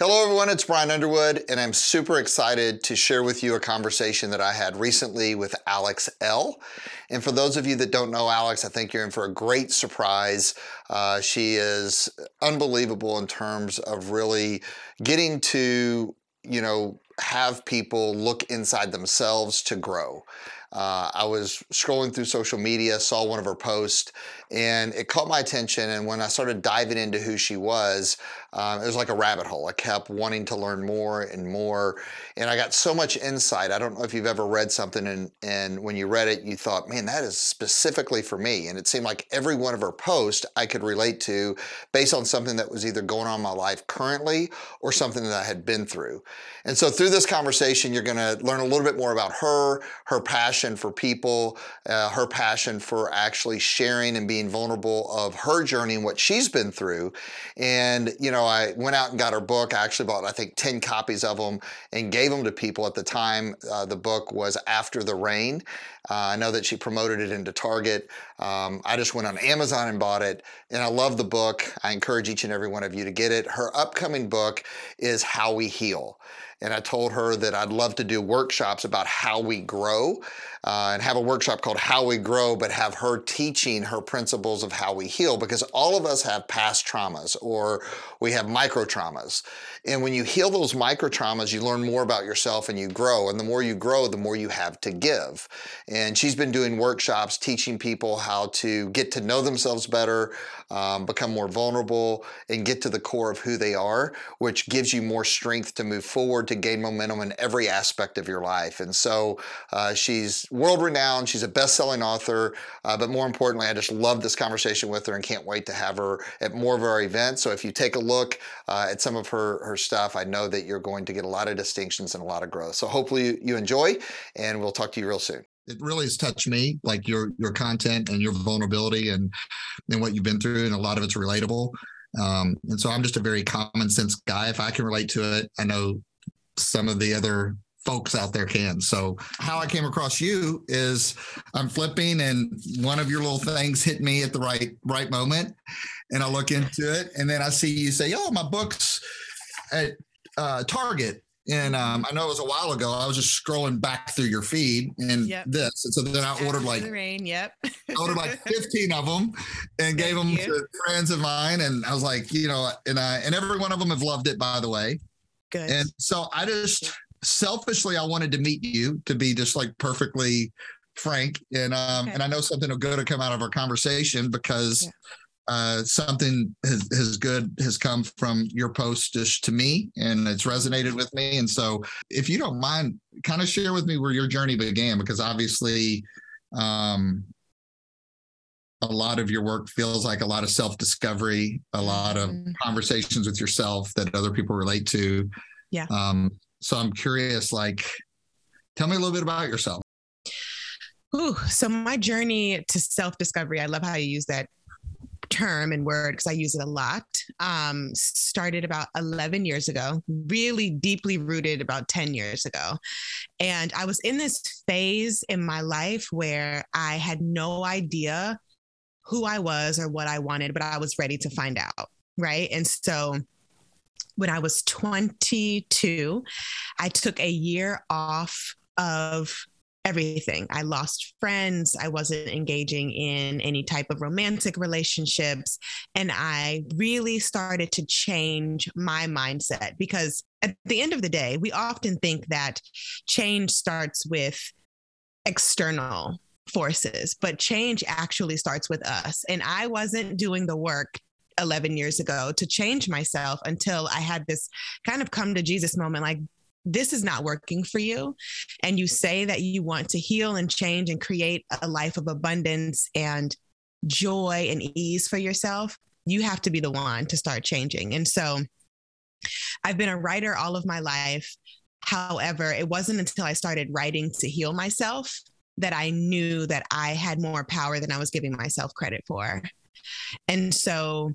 Hello, everyone. It's Brian Underwood, and I'm super excited to share with you a conversation that I had recently with Alex Elle. And for those of you that don't know Alex, I think you're in for a great surprise. Uh, she is unbelievable in terms of really getting to, you know, have people look inside themselves to grow. Uh, I was scrolling through social media, saw one of her posts, and it caught my attention. And when I started diving into who she was, um, it was like a rabbit hole. I kept wanting to learn more and more, and I got so much insight. I don't know if you've ever read something, and and when you read it, you thought, "Man, that is specifically for me." And it seemed like every one of her posts I could relate to, based on something that was either going on in my life currently or something that I had been through. And so through this conversation, you're going to learn a little bit more about her, her passion for people, uh, her passion for actually sharing and being vulnerable of her journey and what she's been through. And you know know, I went out and got her book. I actually bought, I think, 10 copies of them and gave them to people at the time. Uh, the book was After the Rain. Uh, I know that she promoted it into Target. Um, I just went on Amazon and bought it, and I love the book. I encourage each and every one of you to get it. Her upcoming book is How We Heal. And I told her that I'd love to do workshops about how we grow uh, and have a workshop called How We Grow, but have her teaching her principles of how we heal because all of us have past traumas or we have micro traumas. And when you heal those micro traumas, you learn more about yourself and you grow. And the more you grow, the more you have to give. And she's been doing workshops teaching people how to get to know themselves better, um, become more vulnerable, and get to the core of who they are, which gives you more strength to move forward, to gain momentum in every aspect of your life. And so uh, she's world renowned. She's a best selling author. Uh, but more importantly, I just love this conversation with her and can't wait to have her at more of our events. So if you take a look uh, at some of her, her stuff, I know that you're going to get a lot of distinctions and a lot of growth. So hopefully you enjoy, and we'll talk to you real soon it really has touched me like your your content and your vulnerability and and what you've been through and a lot of it's relatable um, and so i'm just a very common sense guy if i can relate to it i know some of the other folks out there can. So how I came across you is I'm flipping and one of your little things hit me at the right right moment and I look into it and then I see you say, "Oh, my books at uh, Target." And um, I know it was a while ago. I was just scrolling back through your feed and yep. this. And so then I ordered like the rain. Yep. I ordered like 15 of them and gave them you. to friends of mine. And I was like, you know, and I and every one of them have loved it, by the way. Good. And so I just selfishly, I wanted to meet you to be just like perfectly frank. And um, okay. and I know something good to come out of our conversation because yeah. uh, something has, has good has come from your post just to me, and it's resonated with me. And so, if you don't mind, kind of share with me where your journey began, because obviously. Um, a lot of your work feels like a lot of self discovery, a lot of mm-hmm. conversations with yourself that other people relate to. Yeah. Um, so I'm curious, like, tell me a little bit about yourself. Ooh, so my journey to self-discovery, I love how you use that term and word because I use it a lot. Um, started about 11 years ago, really deeply rooted about 10 years ago. And I was in this phase in my life where I had no idea who I was or what I wanted, but I was ready to find out. Right. And so when I was 22, I took a year off of everything. I lost friends. I wasn't engaging in any type of romantic relationships. And I really started to change my mindset because at the end of the day, we often think that change starts with external forces, but change actually starts with us. And I wasn't doing the work 11 years ago to change myself until I had this kind of come to Jesus moment like, this is not working for you. And you say that you want to heal and change and create a life of abundance and joy and ease for yourself. You have to be the one to start changing. And so I've been a writer all of my life. However, it wasn't until I started writing to heal myself that I knew that I had more power than I was giving myself credit for. And so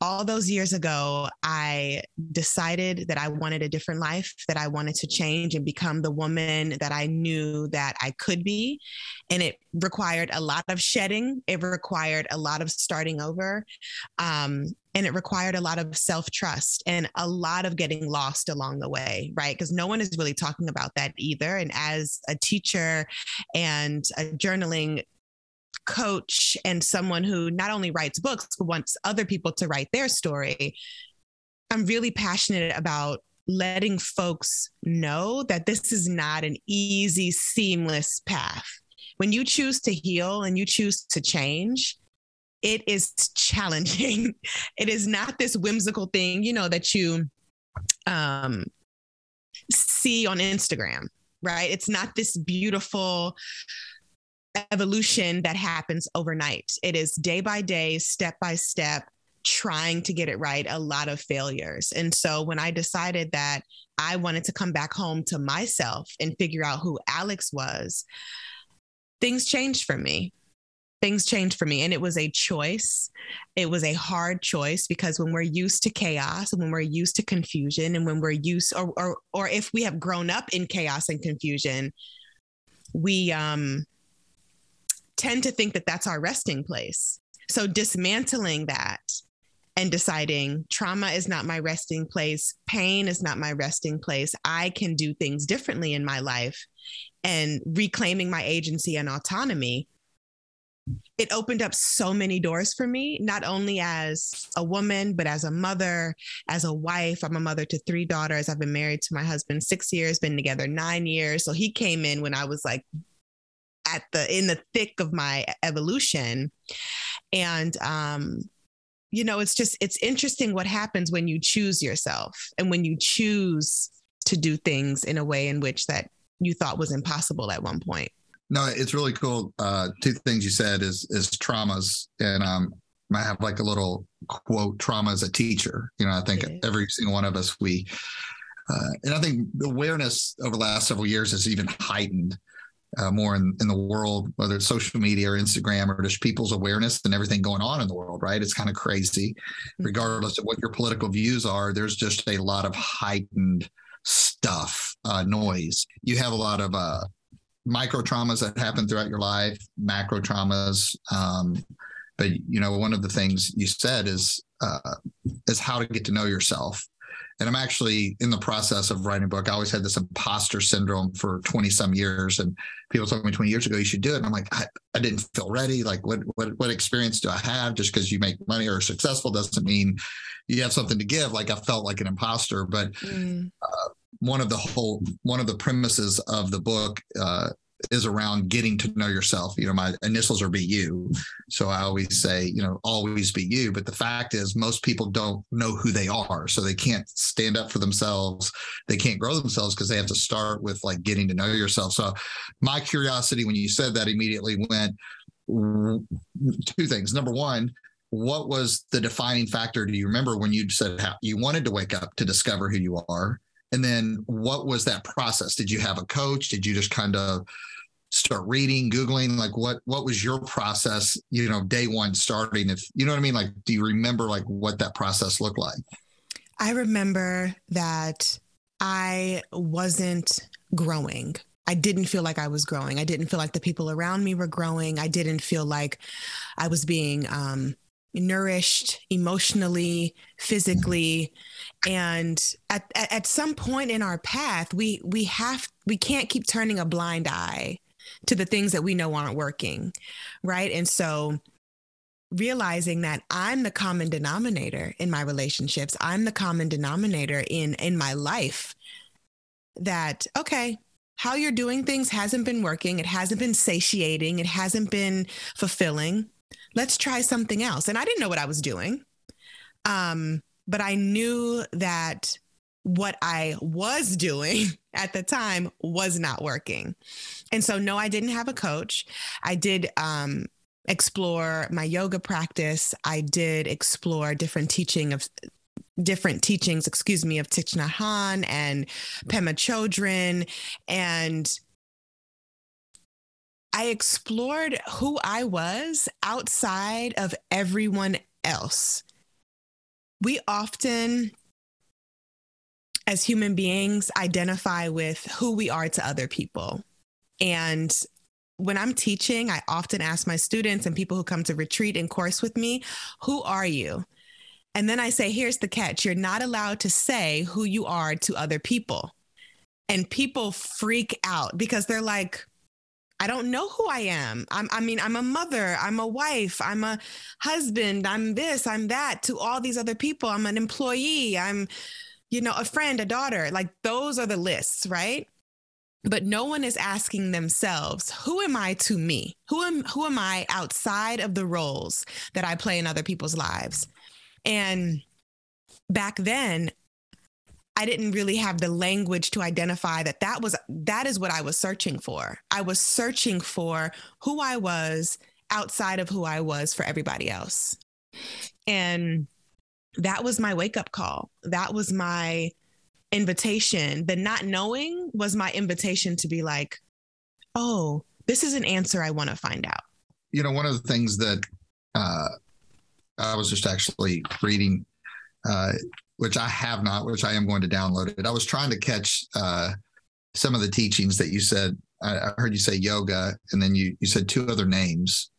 all those years ago, I decided that I wanted a different life, that I wanted to change and become the woman that I knew that I could be. And it required a lot of shedding, it required a lot of starting over. Um, and it required a lot of self trust and a lot of getting lost along the way, right? Because no one is really talking about that either. And as a teacher and a journaling coach and someone who not only writes books, but wants other people to write their story, I'm really passionate about letting folks know that this is not an easy, seamless path. When you choose to heal and you choose to change, it is challenging. it is not this whimsical thing, you know, that you um, see on Instagram, right? It's not this beautiful evolution that happens overnight. It is day by day, step by step, trying to get it right, a lot of failures. And so when I decided that I wanted to come back home to myself and figure out who Alex was, things changed for me. Things changed for me. And it was a choice. It was a hard choice because when we're used to chaos and when we're used to confusion and when we're used or or or if we have grown up in chaos and confusion, we um tend to think that that's our resting place. So dismantling that and deciding trauma is not my resting place, pain is not my resting place. I can do things differently in my life and reclaiming my agency and autonomy. It opened up so many doors for me, not only as a woman, but as a mother, as a wife. I'm a mother to three daughters. I've been married to my husband six years, been together nine years. So he came in when I was like at the in the thick of my evolution. And um you know it's just it's interesting what happens when you choose yourself and when you choose to do things in a way in which that you thought was impossible at one point. No it's really cool. Uh two things you said is is traumas. And um I have like a little quote trauma as a teacher. You know, I think every single one of us, we, uh, and I think awareness over the last several years has even heightened uh, more in, in the world, whether it's social media or Instagram or just people's awareness and everything going on in the world, right? It's kind of crazy. Mm-hmm. Regardless of what your political views are, there's just a lot of heightened stuff, uh, noise. You have a lot of uh, micro traumas that happen throughout your life, macro traumas. Um, but you know, one of the things you said is uh, is how to get to know yourself and I'm actually in the process of writing a book. I always had this imposter syndrome for 20 some years. And people told me 20 years ago, you should do it. And I'm like, I, I didn't feel ready. Like, what, what, what experience do I have? Just because you make money or successful doesn't mean you have something to give. Like, I felt like an imposter. But mm. uh, one of the whole, one of the premises of the book uh, is around getting to know yourself. You know, my initials are BU. So I always say, you know, always be you. But the fact is, most people don't know who they are. So they can't stand up for themselves. They can't grow themselves because they have to start with like getting to know yourself. So my curiosity when you said that immediately went two things. Number one, what was the defining factor? Do you remember when you said how you wanted to wake up to discover who you are? And then what was that process? Did you have a coach? Did you just kind of start reading, Googling? Like what what was your process, you know, day one starting? If you know what I mean? Like, do you remember like what that process looked like? I remember that I wasn't growing. I didn't feel like I was growing. I didn't feel like the people around me were growing. I didn't feel like I was being um, nourished emotionally, physically. And at, at, some point in our path, we we have we can't keep turning a blind eye to the things that we know aren't working. Right. And so realizing that I'm the common denominator in my relationships, I'm the common denominator in in my life. That okay, how you're doing things hasn't been working, it hasn't been satiating, it hasn't been fulfilling let's try something else. And I didn't know what I was doing. Um, but I knew that what I was doing at the time was not working. And so, no, I didn't have a coach. I did um, explore my yoga practice. I did explore different teaching of different teachings, excuse me, of Thich Nhat Hanh and Pema Chodron. And I explored who I was outside of everyone else. We often as human beings identify with who we are to other people. And when I'm teaching, I often ask my students and people who come to retreat and course with me, who are you? And then I say, here's the catch you're not allowed to say who you are to other people. And people freak out because they're like, I don't know who I am. I'm, I mean, I'm a mother, I'm a wife, I'm a husband, I'm this, I'm that to all these other people. I'm an employee, I'm, you know, a friend, a daughter. Like those are the lists, right? But no one is asking themselves, who am I to me? Who am who am I outside of the roles that I play in other people's lives? And back then, I didn't really have the language to identify that that was that is what I was searching for. I was searching for who I was outside of who I was for everybody else. And that was my wake up call. That was my invitation. The not knowing was my invitation to be like, oh, this is an answer I want to find out. You know, one of the things that uh, I was just actually reading uh, which I have not, which I am going to download it. I was trying to catch uh, some of the teachings that you said. I, I, heard you say yoga, and then you you said two other names.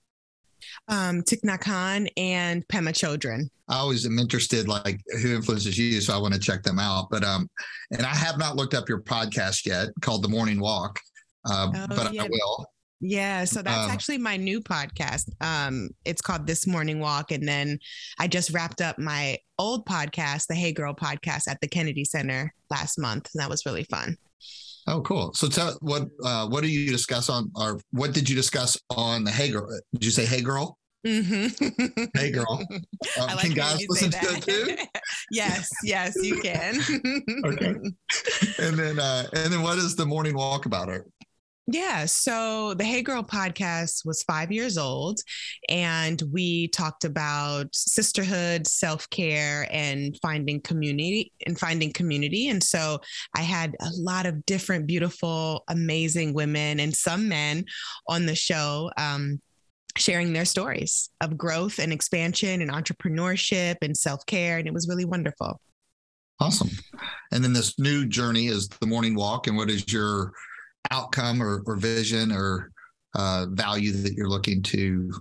Um, Thich Nhat Hanh and Pema Chodron. I always am interested, like who influences you, so I want to check them out. But um, and I have not looked up your podcast yet, called The Morning Walk, uh, oh, but yeah. I will. Yeah, so that's um, actually my new podcast. Um, it's called This Morning Walk, and then I just wrapped up my old podcast, the Hey Girl podcast, at the Kennedy Center last month, and that was really fun. Oh, cool! So, tell what uh, what do you discuss on, or what did you discuss on the Hey Girl? Did you say Hey Girl? Mm-hmm. hey girl, um, like can guys listen to it too? yes, yes, you can. okay. And then, uh, and then, what is the morning walk about? Her? Yeah. So the Hey Girl podcast was five years old, and we talked about sisterhood, self care, and finding community and finding community. And so I had a lot of different, beautiful, amazing women and some men on the show. Um, sharing their stories of growth and expansion and entrepreneurship and self care. And it was really wonderful. Awesome. And then this new journey is the morning walk. And what is your outcome or, or vision or uh, value that you're looking to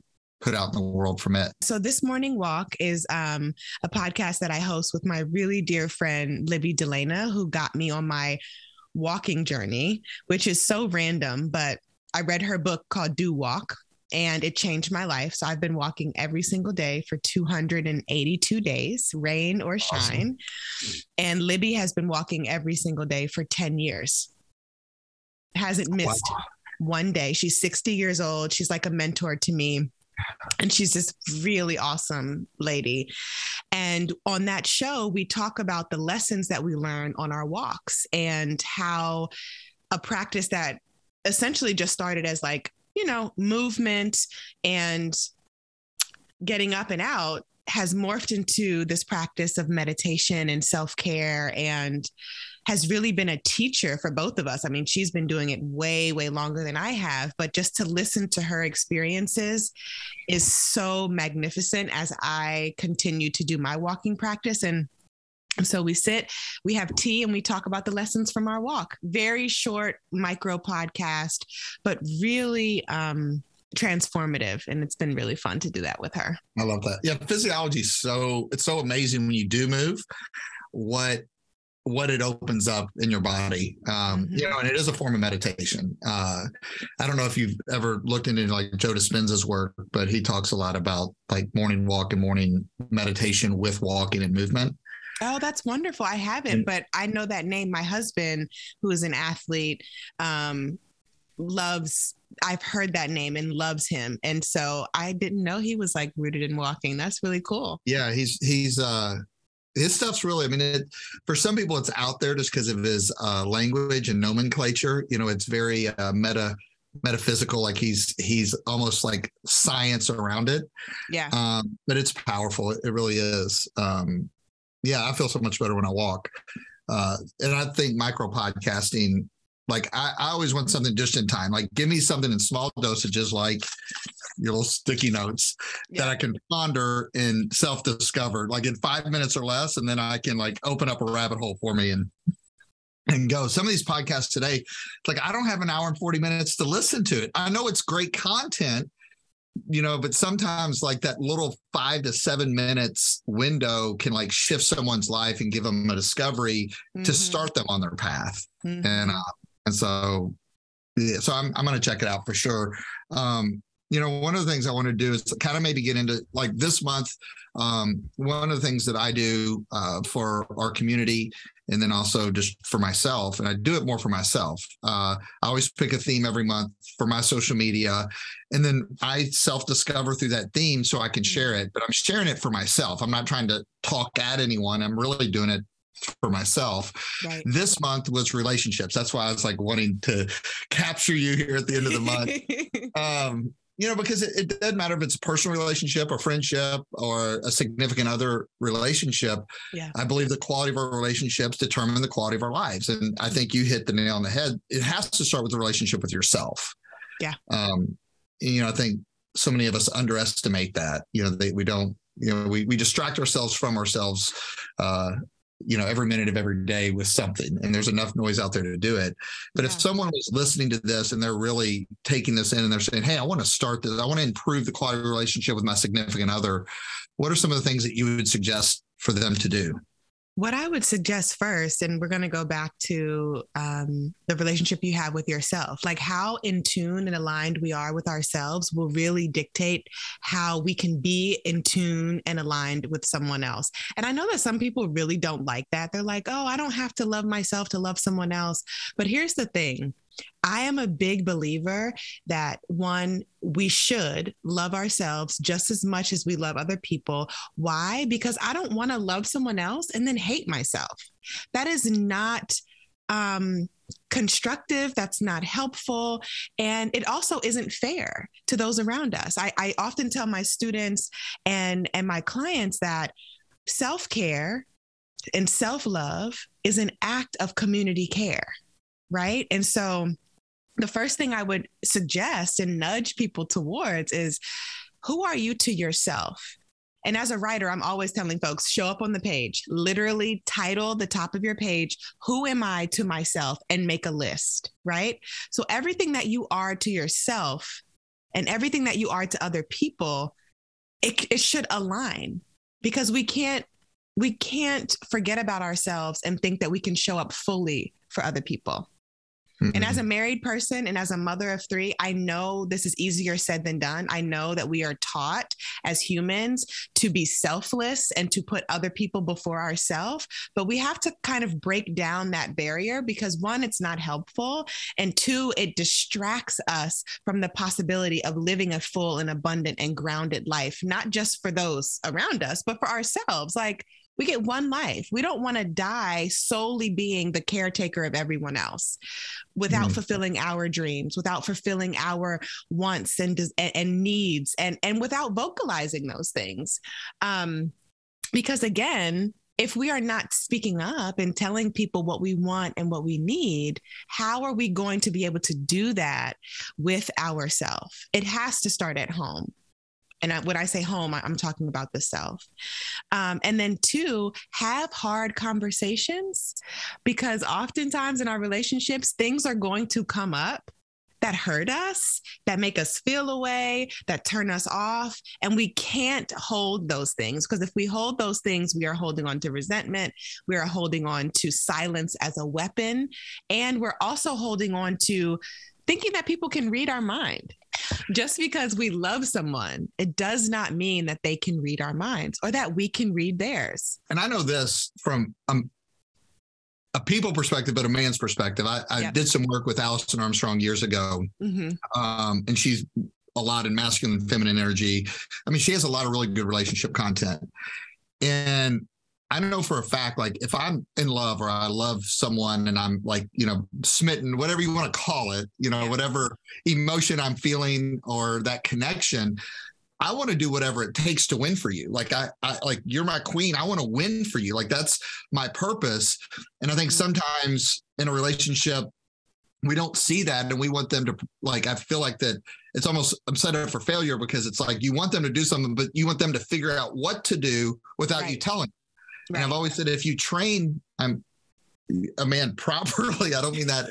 put out in the world from it? So, This Morning Walk is um, a podcast that I host with my really dear friend, Libby Delana, who got me on my walking journey, which is so random, but I read her book called Do Walk. And it changed my life. So I've been walking every single day for 282 days, rain or shine. Awesome. And Libby has been walking every single day for 10 years hasn't missed wow. one day. She's 60 years old. She's like a mentor to me. And she's this really awesome lady. And on that show, we talk about the lessons that we learn on our walks and how a practice that essentially just started as like, you know, movement and getting up and out has morphed into this practice of meditation and self care and has really been a teacher for both of us. I mean, she's been doing it way, way longer than I have, but just to listen to her experiences is so magnificent as I continue to do my walking practice. And so we sit, we have tea, and we talk about the lessons from our walk. Very short micro podcast, but really um, transformative. And it's been really fun to do that with her. I love that. Yeah, physiology is so it's so amazing when you do move. What what it opens up in your body. Um, mm-hmm. You know, and it is a form of meditation. Uh, I don't know if you've ever looked into like Joe Dispenza's work, but he talks a lot about like morning walk and morning meditation with walking and movement. Oh, that's wonderful. I haven't, but I know that name. My husband, who is an athlete, um, loves I've heard that name and loves him. And so I didn't know he was like rooted in walking. That's really cool. Yeah, he's he's uh his stuff's really i mean it, for some people it's out there just because of his uh, language and nomenclature you know it's very uh, meta metaphysical like he's he's almost like science around it yeah um, but it's powerful it, it really is um, yeah i feel so much better when i walk uh, and i think micro podcasting like I, I always want something just in time like give me something in small dosages like your little sticky notes Yeah. that I can ponder and self discover like in five minutes or less. And then I can like open up a rabbit hole for me and and go. Some of these podcasts today, like I don't have an hour and 40 minutes to listen to it. I know it's great content, you know, but sometimes like that little five to seven minutes window can like shift someone's life and give them a discovery to Mhm. start them on their path. Mhm. And uh, and so yeah, so I'm I'm gonna check it out for sure. Um, you know, one of the things I want to do is kind of maybe get into like this month. Um, one of the things that I do uh, for our community, and then also just for myself, and I do it more for myself. Uh, I always pick a theme every month for my social media, and then I self discover through that theme so I can share it. But I'm sharing it for myself. I'm not trying to talk at anyone. I'm really doing it for myself right. this month was relationships. That's why I was like wanting to capture you here at the end of the month. Um, you know, because it, it doesn't matter if it's a personal relationship or friendship or a significant other relationship. Yeah. I believe the quality of our relationships determine the quality of our lives. And I think you hit the nail on the head. It has to start with the relationship with yourself. Yeah. Um, you know, I think so many of us underestimate that. You know, they, we don't, you know, we, we distract ourselves from ourselves uh, you know every minute of every day with something and there's enough noise out there to do it. But if someone was listening to this and they're really taking this in and they're saying hey i want to start this. I want to improve the quality relationship with my significant other what are some of the things that you would suggest for them to do What I would suggest first, and we're going to go back to um, the relationship you have with yourself, like how in tune and aligned we are with ourselves will really dictate how we can be in tune and aligned with someone else. And I know that some people really don't like that. They're like, oh, I don't have to love myself to love someone else. But here's the thing I am a big believer that one, we should love ourselves just as much as we love other people. Why? Because I don't want to love someone else and then hate myself. That is not um, constructive. That's not helpful. And it also isn't fair to those around us. I, I often tell my students and, and my clients that self care and self love is an act of community care, right? And so the first thing I would suggest and nudge people towards is who are you to yourself? And as a writer, I'm always telling folks show up on the page, literally title the top of your page, Who am I to myself? and make a list, right? So everything that you are to yourself and everything that you are to other people, it, it should align because we can't we can't forget about ourselves and think that we can show up fully for other people. And as a mm-hmm. married person and as a mother of three, I know this is easier said than done. I know that we are taught as humans to be selfless and to put other people before ourselves. But we have to kind of break down that barrier because one, it's not helpful. And two, it distracts us from the possibility of living a full and abundant and grounded life, not just for those around us, but for ourselves. Like, we get one life. We don't want to die solely being the caretaker of everyone else without Mm. fulfilling our dreams, without fulfilling our wants and and, and needs, and and without vocalizing those things. Um, because again, if we are not speaking up and telling people what we want and what we need, how are we going to be able to do that with ourselves? It has to start at home. And I, when I say home, I- I'm talking about the self. Um, and then, two, have hard conversations because oftentimes in our relationships, things are going to come up that hurt us, that make us feel away, that turn us off. And we can't hold those things because if we hold those things, we are holding on to resentment. We are holding on to silence as a weapon. And we're also holding on to thinking that people can read our mind. Just because we love someone, it does not mean that they can read our minds or that we can read theirs. and I know this from um, a people perspective, but a man's perspective. I, I Yep. did some work with Alison Armstrong years ago, hmm um, and she's a lot in masculine and feminine energy. I mean, she has a lot of really good relationship content. And I know for a fact, like if I'm in love or I love someone and I'm like, you know, smitten, whatever you want to call it, you know, whatever emotion I'm feeling or that connection, I want to do whatever it takes to win for you. Like I, I like you're my queen. I want to win for you. Like that's my purpose. And I think Mhm. sometimes in a relationship, we don't see that and we want them to like i feel like that it's almost i'm set up for failure because it's like you want them to do something but you want them to figure out what to do without right. you telling right. and i've always said if you train i'm a man properly i don't mean that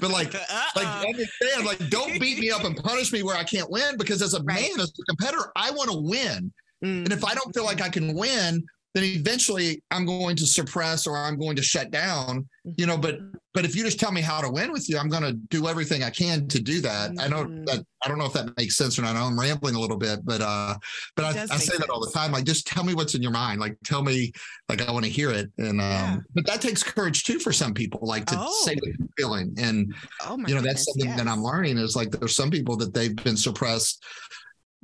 but like like understand like don't beat me up and punish me where i can't win because as a right. man as a competitor i want to win mm-hmm. and if i don't feel like i can win then eventually I'm going to suppress or I'm going to shut down, you know, but but if you just tell me how to win with you, I'm going to do everything I can to do that. Mm-hmm. I don't that I don't know if that makes sense or not. I'm rambling a little bit, but uh but I, I, say sense. that all the time. Like just tell me what's in your mind. Like tell me like I want to hear it. And um but that takes courage too for some people, like to oh. say what you're feeling. And oh you know, goodness, that's something yes. that I'm learning is like there's some people that they've been suppressed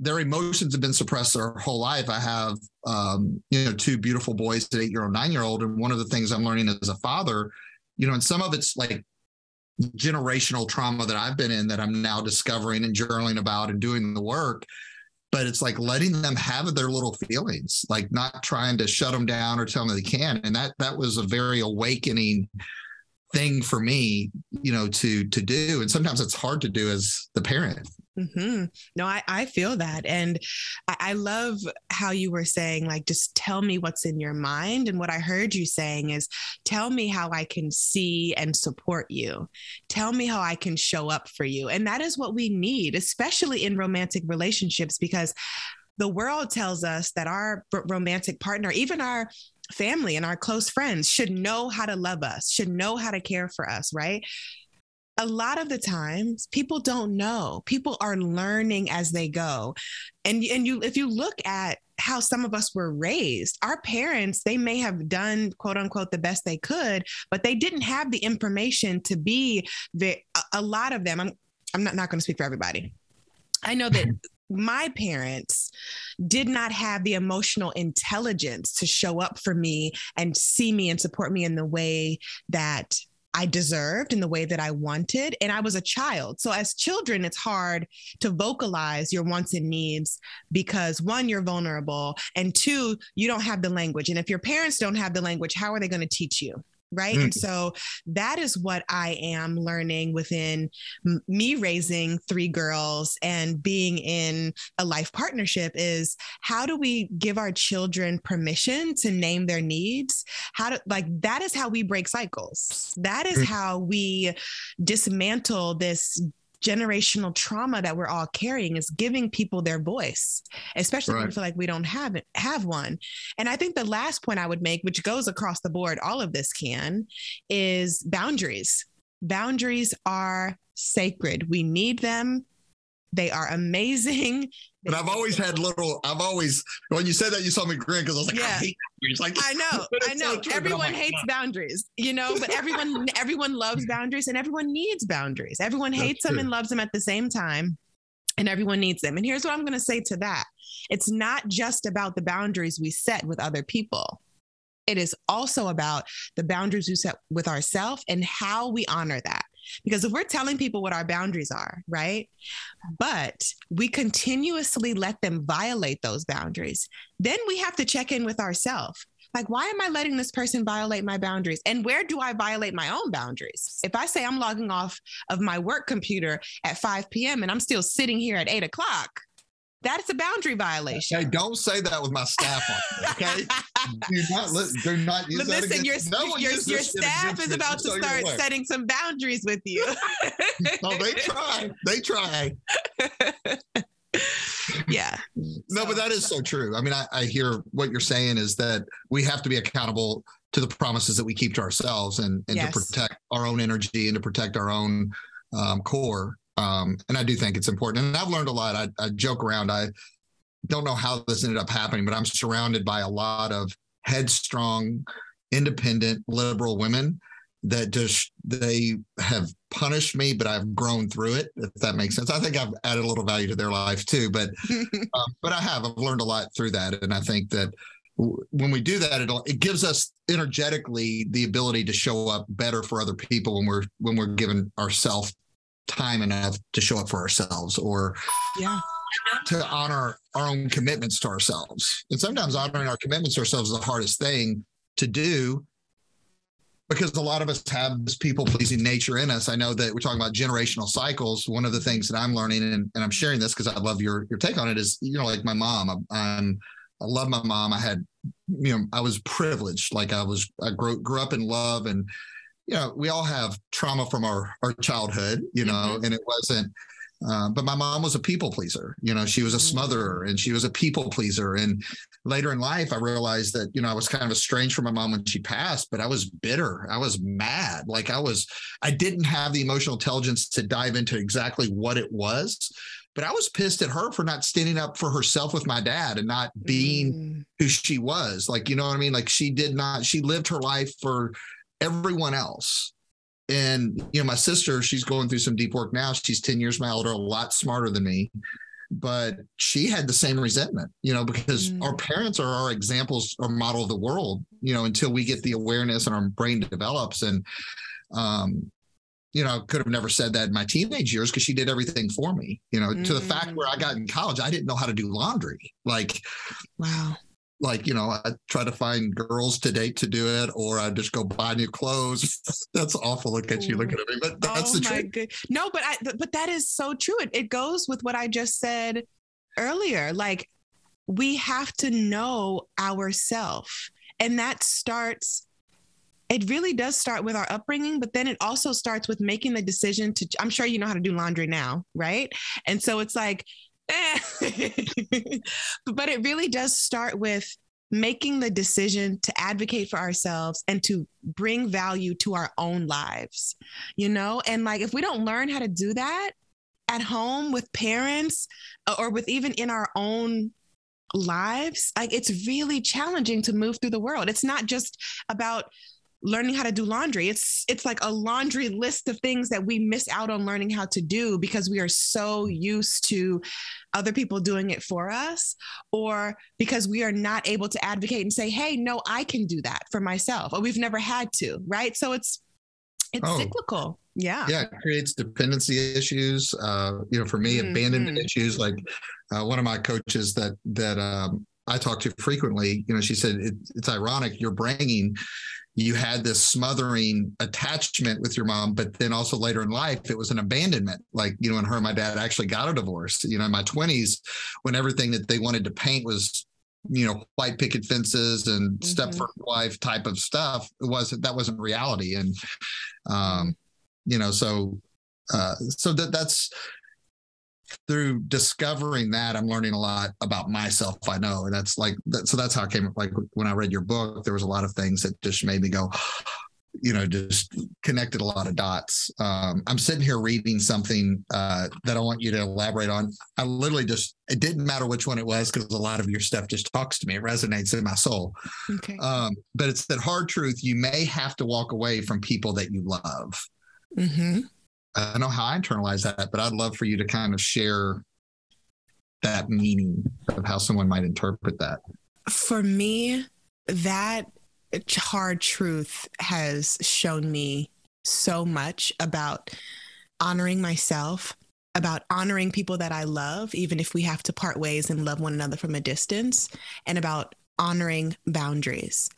their emotions have been suppressed their whole life. I have, um, you know, two beautiful boys, an eight-year-old, nine-year-old, and one of the things I'm learning as a father, you know, and some of it's like generational trauma that I've been in that I'm now discovering and journaling about and doing the work. But it's like letting them have their little feelings, like not trying to shut them down or tell them they can. And that that was a very awakening thing for me, you know, to to do. And sometimes it's hard to do as the parent. Mm-hmm. No, I, I feel that. And I, I love how you were saying, like, just tell me what's in your mind. And what I heard you saying is, tell me how I can see and support you. Tell me how I can show up for you. And that is what we need, especially in romantic relationships, because the world tells us that our romantic partner, even our family and our close friends, should know how to love us, should know how to care for us, right? A lot of the times people don't know. People are learning as they go. And and you if you look at how some of us were raised our parents they may have done quote unquote the best they could but they didn't have the information to be the a lot of them. I'm i'm not, not going to speak for everybody. I know that my parents did not have the emotional intelligence to show up for me and see me and support me in the way that I deserved in the way that I wanted. And I was a child. So, as children, it's hard to vocalize your wants and needs because one, you're vulnerable, and two, you don't have the language. And if your parents don't have the language, how are they going to teach you? Right mm. and so that is what i am learning within m- me raising three girls and being in a life partnership is how do we give our children permission to name their needs how to like that is how we break cycles that is mm. how we dismantle this generational trauma that we're all carrying is giving people their voice, especially right. when we feel like we don't have it, have one. And I think the last point I would make, which goes across the board, all of this can, is boundaries. Boundaries are sacred. We need them. They are amazing. But I've always had little. I've always when you said that you saw me grin because I was like, yeah. I hate boundaries. Like I know, I know. So everyone like, hates boundaries, you know, but everyone everyone loves boundaries and everyone needs boundaries. Everyone That's hates true. them and loves them at the same time, and everyone needs them. And here's what I'm going to say to that: It's not just about the boundaries we set with other people. It is also about the boundaries we set with ourselves and how we honor that. Because if we're telling people what our boundaries are, right? But we continuously let them violate those boundaries, then we have to check in with ourselves. Like, why am I letting this person violate my boundaries? And where do I violate my own boundaries? If I say I'm logging off of my work computer at 5 p.m. and I'm still sitting here at eight o'clock, that's a boundary violation. Hey, don't say that with my staff on. Okay, do not do not use Listen, that your no your, your staff is about to start setting some boundaries with you. oh, they try. They try. yeah. No, so, but that is so true. I mean, I, I hear what you're saying is that we have to be accountable to the promises that we keep to ourselves and, and yes. to protect our own energy and to protect our own um, core um, and I do think it's important. And I've learned a lot. I, I joke around. I don't know how this ended up happening, but I'm surrounded by a lot of headstrong, independent, liberal women that just they have punished me, but I've grown through it. If that makes sense, I think I've added a little value to their life too. But um, but I have. I've learned a lot through that, and I think that when we do that, it it gives us energetically the ability to show up better for other people when we're when we're giving ourselves time enough to show up for ourselves or yeah to honor our own commitments to ourselves and sometimes honoring our commitments to ourselves is the hardest thing to do because a lot of us have this people pleasing nature in us. I know that we're talking about generational cycles. One of the things that I'm learning, and, and I'm sharing this because I love your your take on it, is you know, like my mom. I'm, I'm I love my mom. I had, you know, I was privileged. Like I was, I grew grew up in love, and you know, we all have trauma from our our childhood, you know, mm-hmm. and it wasn't uh, but my mom was a people pleaser. You know, she was a mm. smotherer and she was a people pleaser. And later in life, I realized that, you know, I was kind of estranged from my mom when she passed, but I was bitter. I was mad. Like I was, I didn't have the emotional intelligence to dive into exactly what it was. But I was pissed at her for not standing up for herself with my dad and not being mm. who she was. Like, you know what I mean? Like she did not, she lived her life for everyone else and you know, my sister, she's going through some deep work now. She's 10 years my older, a lot smarter than me. But she had the same resentment, you know, because mm. our parents are our examples or model of the world, you know, until we get the awareness and our brain develops. And um, you know, could have never said that in my teenage years because she did everything for me, you know, mm. to the fact where I got in college, I didn't know how to do laundry. Like, wow like you know i try to find girls to date to do it or i just go buy new clothes. That's awful look at you looking at me but that's oh the truth. good. no but i but that is so true. It, it goes with what i just said earlier like we have to know ourself and that starts it really does start with our upbringing but then it also starts with making the decision to i'm sure you know how to do laundry now right? And so it's like but it really does start with making the decision to advocate for ourselves and to bring value to our own lives, you know? And like, if we don't learn how to do that at home with parents uh, or with even in our own lives, like, it's really challenging to move through the world. It's not just about learning how to do laundry. It's it's like a laundry list of things that we miss out on learning how to do because we are so used to other people doing it for us or because we are not able to advocate and say, "Hey, no, I can do that for myself." Or we've never had to, right? So it's it's oh. cyclical. Yeah. Yeah, it creates dependency issues. Uh, you know, for me, mm-hmm. abandonment issues. Like uh, one of my coaches that that um, I talk to frequently, you know, she said it, it's ironic you're bringing you had this smothering attachment with your mom, but then also later in life, it was an abandonment. Like, you know, when her and my dad actually got a divorce, you know, in my 20s, when everything that they wanted to paint was, you know, white picket fences and mm-hmm. Stepford wife type of stuff, it wasn't, that wasn't reality. And, um, you know, so, uh, so that that's, through discovering that i'm learning a lot about myself i know. And that's like that, so that's how i came up like when i read your book there was a lot of things that just made me go you know just connected a lot of dots. Um, i'm sitting here reading something uh, that i want you to elaborate on. I literally just it didn't matter which one it was because a lot of your stuff just talks to me. It resonates in my soul. Okay. um, but it's that hard truth you may have to walk away from people that you love. Mm-hmm. I don't know how I internalize that, but I'd love for you to kind of share that meaning of how someone might interpret that. For me, that hard truth has shown me so much about honoring myself, about honoring people that I love, even if we have to part ways and love one another from a distance, and about honoring boundaries.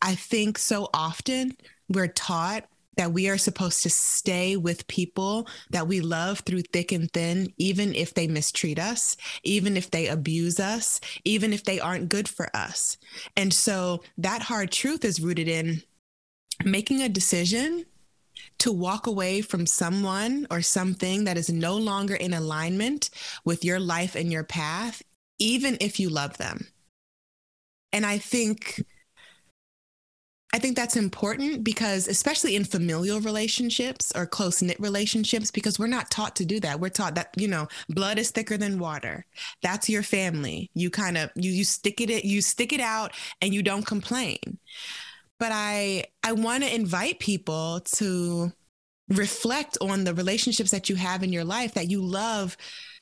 I think so often we're taught that we are supposed to stay with people that we love through thick and thin, even if they mistreat us, even if they abuse us, even if they aren't good for us. And so that hard truth is rooted in making a decision to walk away from someone or something that is no longer in alignment with your life and your path, even if you love them. And I think I think that's important because, especially in familial relationships or close knit relationships, because we're not taught to do that. We're taught that, you know, blood is thicker than water. That's your family. You kind of, you, you stick it, you stick it out and you don't complain. But I, I want to invite people to reflect on the relationships that you have in your life that you love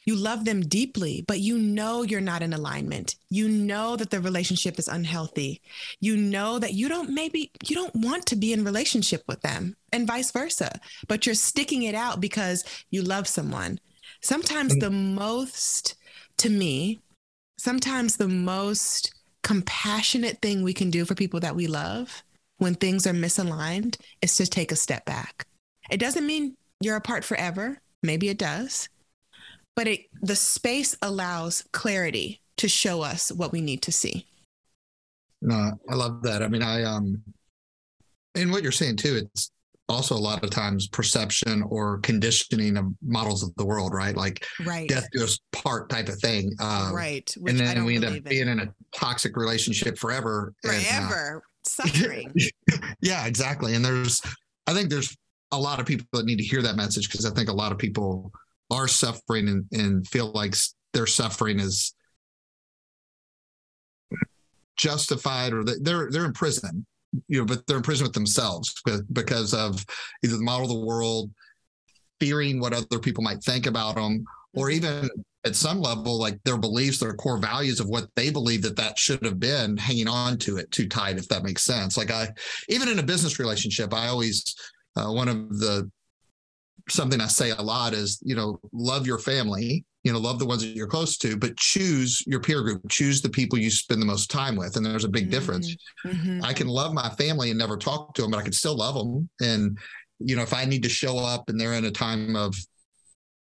you love them deeply, but you know you're not in alignment. You know that the relationship is unhealthy. You know that you don't maybe you don't want to be in relationship with them and vice versa, but you're sticking it out because you love someone. Sometimes the most to me, sometimes the most compassionate thing we can do for people that we love when things are misaligned is to take a step back. It doesn't mean you're apart forever. Maybe it does. But it, the space allows clarity to show us what we need to see. No, I love that. I mean, I um and what you're saying too, it's also a lot of times perception or conditioning of models of the world, right? Like right. death us part type of thing. Uh, right. and then we end up being in a toxic relationship forever. Forever. And, uh, suffering. yeah, exactly. And there's I think there's a lot of people that need to hear that message because I think a lot of people are suffering and, and feel like their suffering is justified or they're they're in prison you know but they're in prison with themselves because of either the model of the world fearing what other people might think about them or mm-hmm. even at some level like their beliefs their core values of what they believe that that should have been hanging on to it too tight if that makes sense like i even in a business relationship i always uh, one of the something i say a lot is you know love your family you know love the ones that you're close to but choose your peer group choose the people you spend the most time with and there's a big mm-hmm. difference mm-hmm. i can love my family and never talk to them but i can still love them and you know if i need to show up and they're in a time of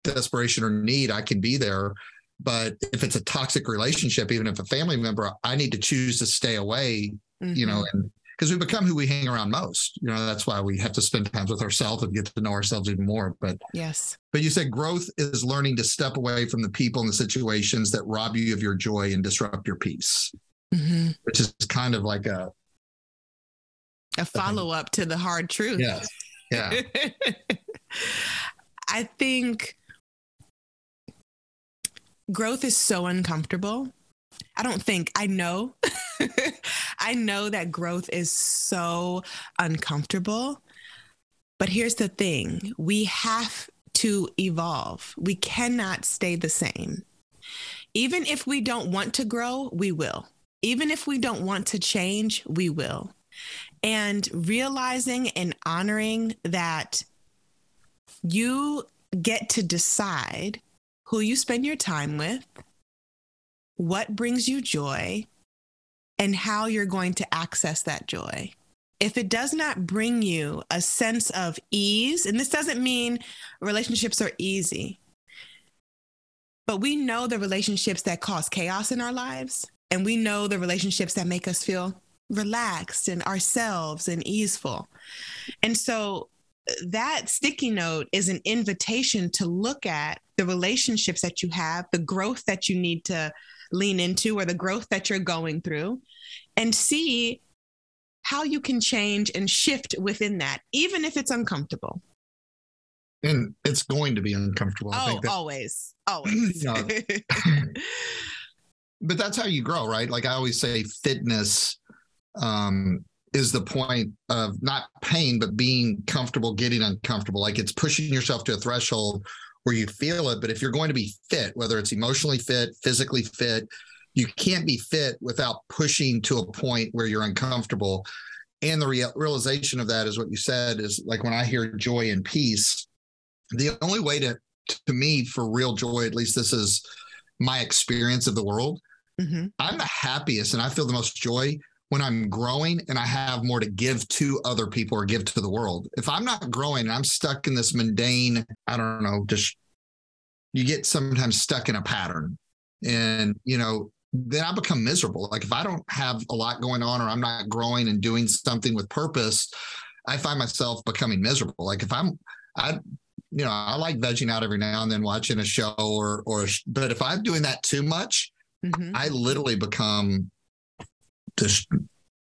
desperation or need i can be there but if it's a toxic relationship even if a family member i need to choose to stay away mm-hmm. you know mm-hmm. and because we become who we hang around most. You know, that's why we have to spend time with ourselves and get to know ourselves even more. But yes. But you said growth is learning to step away from the people and the situations that rob you of your joy and disrupt your peace, mm-hmm. which is kind of like a a follow up to the hard truth. Yeah. Yeah. I think growth is so uncomfortable. I don't think I know I know that growth is so uncomfortable. But here's the thing we have to evolve, we cannot stay the same. Even if we don't want to grow, we will. Even if we don't want to change, we will. And realizing and honoring that you get to decide who you spend your time with, what brings you joy, and how you're going to access that joy. If it does not bring you a sense of ease, and this doesn't mean relationships are easy, but we know the relationships that cause chaos in our lives, and we know the relationships that make us feel relaxed and ourselves and easeful. And so that sticky note is an invitation to look at the relationships that you have, the growth that you need to lean into or the growth that you're going through and see how you can change and shift within that, even if it's uncomfortable. And it's going to be uncomfortable. Oh, that, always, always. You know, but that's how you grow, right? Like I always say, fitness um, is the point of not pain, but being comfortable getting uncomfortable. Like it's pushing yourself to a threshold where you feel it. But if you're going to be fit, whether it's emotionally fit, physically fit, you can't be fit without pushing to a point where you're uncomfortable. And the real, realization of that is what you said is like when I hear joy and peace, the only way to, to me, for real joy, at least this is my experience of the world. Mm-hmm. I'm the happiest and I feel the most joy when I'm growing and I have more to give to other people or give to the world. If I'm not growing, I'm stuck in this mundane, I don't know, just you get sometimes stuck in a pattern. And, you know, then I become miserable. Like if I don't have a lot going on or I'm not growing and doing something with purpose, I find myself becoming miserable. Like if I'm, I, you know, I like vegging out every now and then watching a show or, or, but if I'm doing that too much, mm-hmm. I literally become just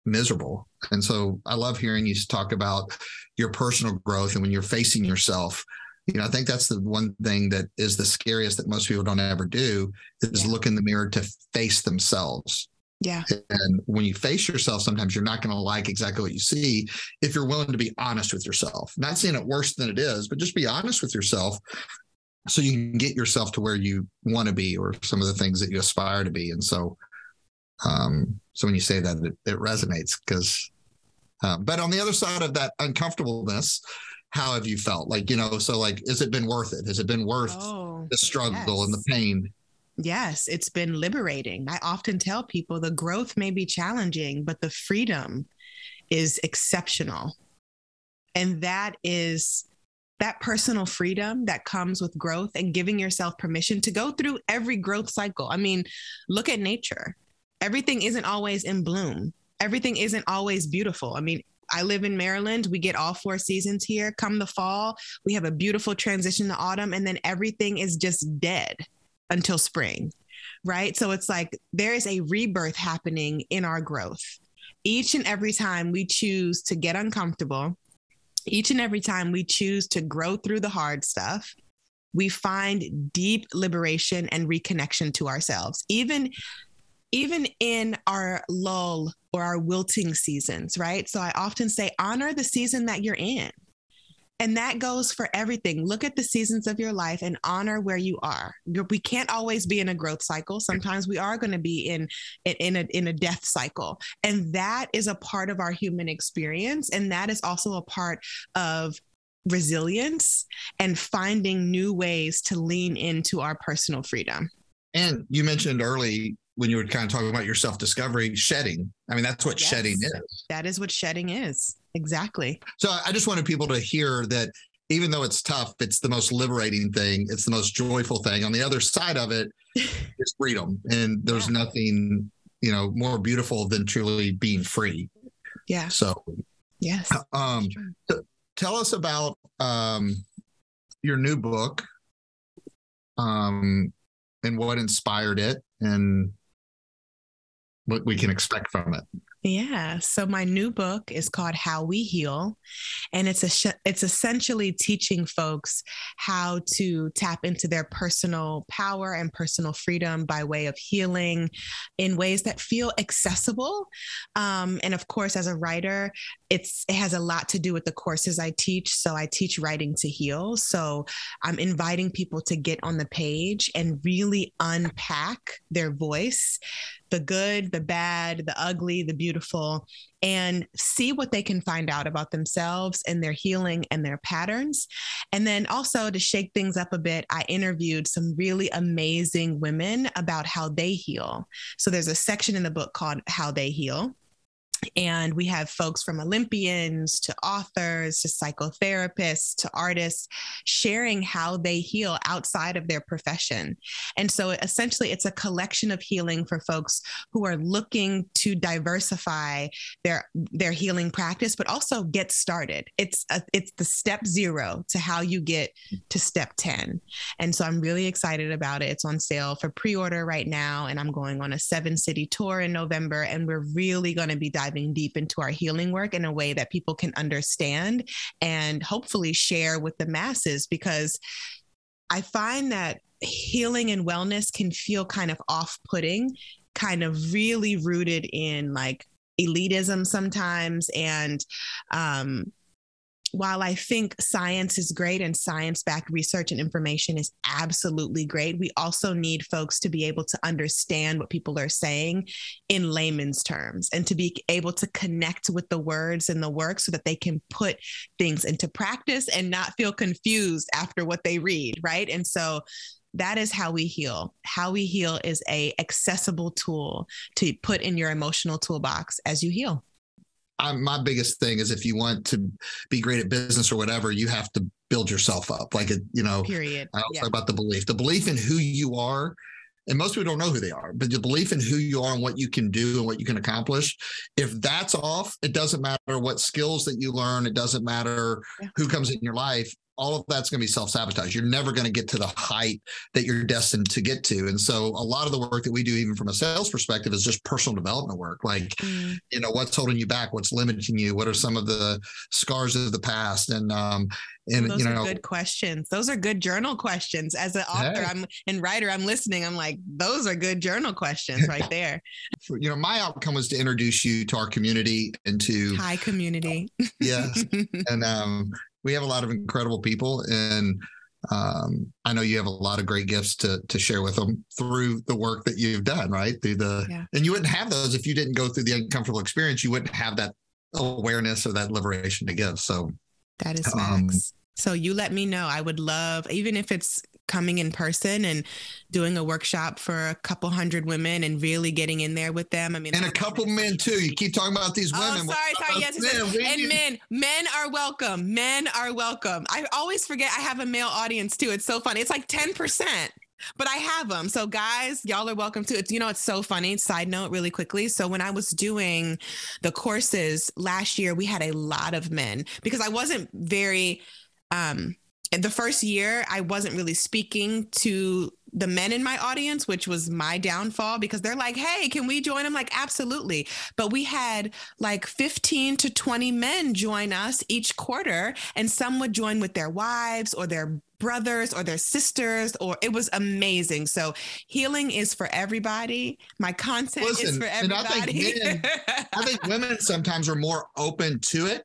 miserable. And so I love hearing you talk about your personal growth and when you're facing yourself. You know, I think that's the one thing that is the scariest that most people don't ever do is yeah. look in the mirror to face themselves. Yeah. And when you face yourself, sometimes you're not going to like exactly what you see if you're willing to be honest with yourself. Not saying it worse than it is, but just be honest with yourself so you can get yourself to where you want to be or some of the things that you aspire to be. And so um, so when you say that, it, it resonates because, um, but on the other side of that uncomfortableness, how have you felt? Like, you know, so like, has it been worth it? Has it been worth oh, the struggle yes. and the pain? Yes, it's been liberating. I often tell people the growth may be challenging, but the freedom is exceptional. And that is that personal freedom that comes with growth and giving yourself permission to go through every growth cycle. I mean, look at nature. Everything isn't always in bloom. Everything isn't always beautiful. I mean, I live in Maryland. We get all four seasons here. Come the fall, we have a beautiful transition to autumn, and then everything is just dead until spring, right? So it's like there is a rebirth happening in our growth. Each and every time we choose to get uncomfortable, each and every time we choose to grow through the hard stuff, we find deep liberation and reconnection to ourselves. Even even in our lull or our wilting seasons, right? So I often say honor the season that you're in. And that goes for everything. Look at the seasons of your life and honor where you are. We can't always be in a growth cycle. Sometimes we are going to be in, in, a, in a death cycle. And that is a part of our human experience. And that is also a part of resilience and finding new ways to lean into our personal freedom. And you mentioned early when you were kind of talking about your self discovery, shedding. I mean, that's what yes, shedding is. That is what shedding is. Exactly. So I just wanted people to hear that even though it's tough, it's the most liberating thing. It's the most joyful thing. On the other side of it is freedom. And there's yeah. nothing, you know, more beautiful than truly being free. Yeah. So, yes. Um, tell us about um, your new book um, and what inspired it and what we can expect from it. Yeah. So my new book is called How We Heal, and it's a it's essentially teaching folks how to tap into their personal power and personal freedom by way of healing in ways that feel accessible. Um, and of course, as a writer, it's it has a lot to do with the courses I teach. So I teach writing to heal. So I'm inviting people to get on the page and really unpack their voice the good, the bad, the ugly, the beautiful, and see what they can find out about themselves and their healing and their patterns. And then also to shake things up a bit, I interviewed some really amazing women about how they heal. So there's a section in the book called How They Heal. And we have folks from Olympians to authors to psychotherapists to artists sharing how they heal outside of their profession. And so essentially, it's a collection of healing for folks who are looking to diversify their, their healing practice, but also get started. It's, a, it's the step zero to how you get to step 10. And so I'm really excited about it. It's on sale for pre order right now. And I'm going on a seven city tour in November. And we're really going to be diving diving deep into our healing work in a way that people can understand and hopefully share with the masses because I find that healing and wellness can feel kind of off putting, kind of really rooted in like elitism sometimes and um, while I think science is great and science backed research and information is absolutely great, we also need folks to be able to understand what people are saying in layman's terms and to be able to connect with the words and the work so that they can put things into practice and not feel confused after what they read, right? And so that is how we heal. How we heal is a accessible tool to put in your emotional toolbox as you heal. I'm, my biggest thing is if you want to be great at business or whatever, you have to build yourself up. Like, a, you know, period. I yeah. about the belief, the belief in who you are. And most people don't know who they are, but the belief in who you are and what you can do and what you can accomplish. If that's off, it doesn't matter what skills that you learn. It doesn't matter yeah. who comes in your life all of that's going to be self sabotage. You're never going to get to the height that you're destined to get to. And so, a lot of the work that we do, even from a sales perspective, is just personal development work. Like, mm. you know, what's holding you back? What's limiting you? What are some of the scars of the past? And, um, and those you know, are good questions. Those are good journal questions. As an author, hey. I'm and writer, I'm listening. I'm like, those are good journal questions right there. you know, my outcome was to introduce you to our community and to hi community. yes, and um, we have a lot of incredible people and um, I know you have a lot of great gifts to to share with them through the work that you've done, right? Through the yeah. and you wouldn't have those if you didn't go through the uncomfortable experience. You wouldn't have that awareness or that liberation to give. So that is um, so you let me know. I would love, even if it's coming in person and doing a workshop for a couple hundred women and really getting in there with them. I mean, and a couple men too. You keep talking about these women. Oh, sorry, sorry. Yes, men, and men, men are welcome. Men are welcome. I always forget I have a male audience too. It's so funny. It's like ten percent but I have them. So guys, y'all are welcome to it. You know, it's so funny. Side note really quickly. So when I was doing the courses last year, we had a lot of men because I wasn't very um the first year I wasn't really speaking to the men in my audience, which was my downfall because they're like, hey, can we join? I'm like, absolutely. But we had like 15 to 20 men join us each quarter, and some would join with their wives or their brothers or their sisters or it was amazing so healing is for everybody my content Listen, is for everybody I think, men, I think women sometimes are more open to it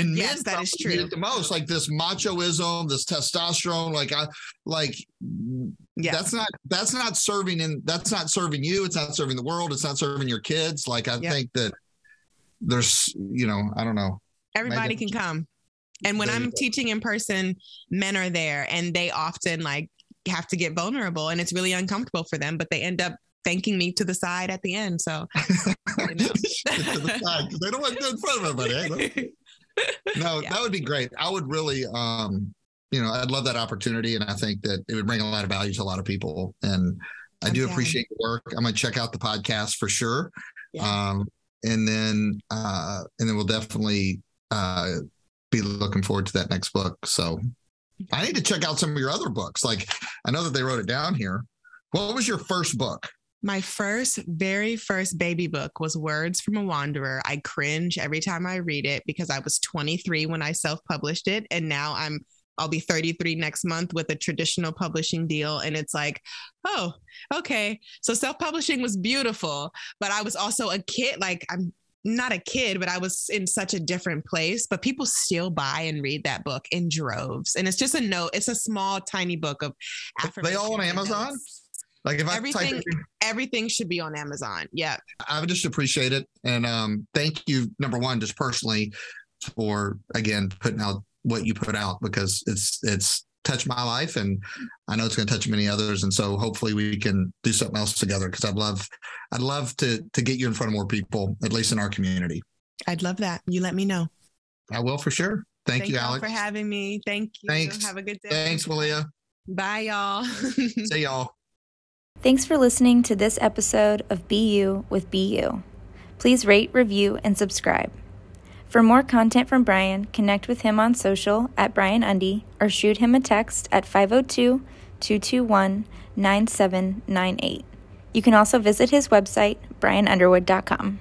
and yes, that is true. The most like this machoism, this testosterone, like I like yeah. that's not that's not serving and that's not serving you. It's not serving the world. It's not serving your kids. Like I yep. think that there's you know I don't know. Everybody can come. And when I'm teaching in person, men are there and they often like have to get vulnerable and it's really uncomfortable for them, but they end up thanking me to the side at the end. So you know. the side, they don't want to do in front of everybody. Eh? no, yeah. that would be great. I would really um, you know, I'd love that opportunity and I think that it would bring a lot of value to a lot of people. And I do okay. appreciate your work. I'm gonna check out the podcast for sure. Yeah. Um, and then uh, and then we'll definitely uh be looking forward to that next book. So I need to check out some of your other books. Like I know that they wrote it down here. What was your first book? My first, very first baby book was Words from a Wanderer. I cringe every time I read it because I was 23 when I self published it. And now I'm, I'll be 33 next month with a traditional publishing deal. And it's like, oh, okay. So self publishing was beautiful, but I was also a kid. Like I'm not a kid, but I was in such a different place. But people still buy and read that book in droves, and it's just a note. It's a small, tiny book of They all on Amazon. Like if everything, I everything should be on Amazon. Yeah, I would just appreciate it, and um, thank you, number one, just personally, for again putting out what you put out because it's it's touched my life and I know it's going to touch many others. And so hopefully we can do something else together because I'd love, I'd love to, to get you in front of more people, at least in our community. I'd love that. You let me know. I will for sure. Thank, Thank you, Alex. for having me. Thank you. Thanks. Have a good day. Thanks, Malia. Bye, y'all. See y'all. Thanks for listening to this episode of BU with BU. Please rate, review, and subscribe. For more content from Brian, connect with him on social at Brian Undy or shoot him a text at 502 221 9798. You can also visit his website, brianunderwood.com.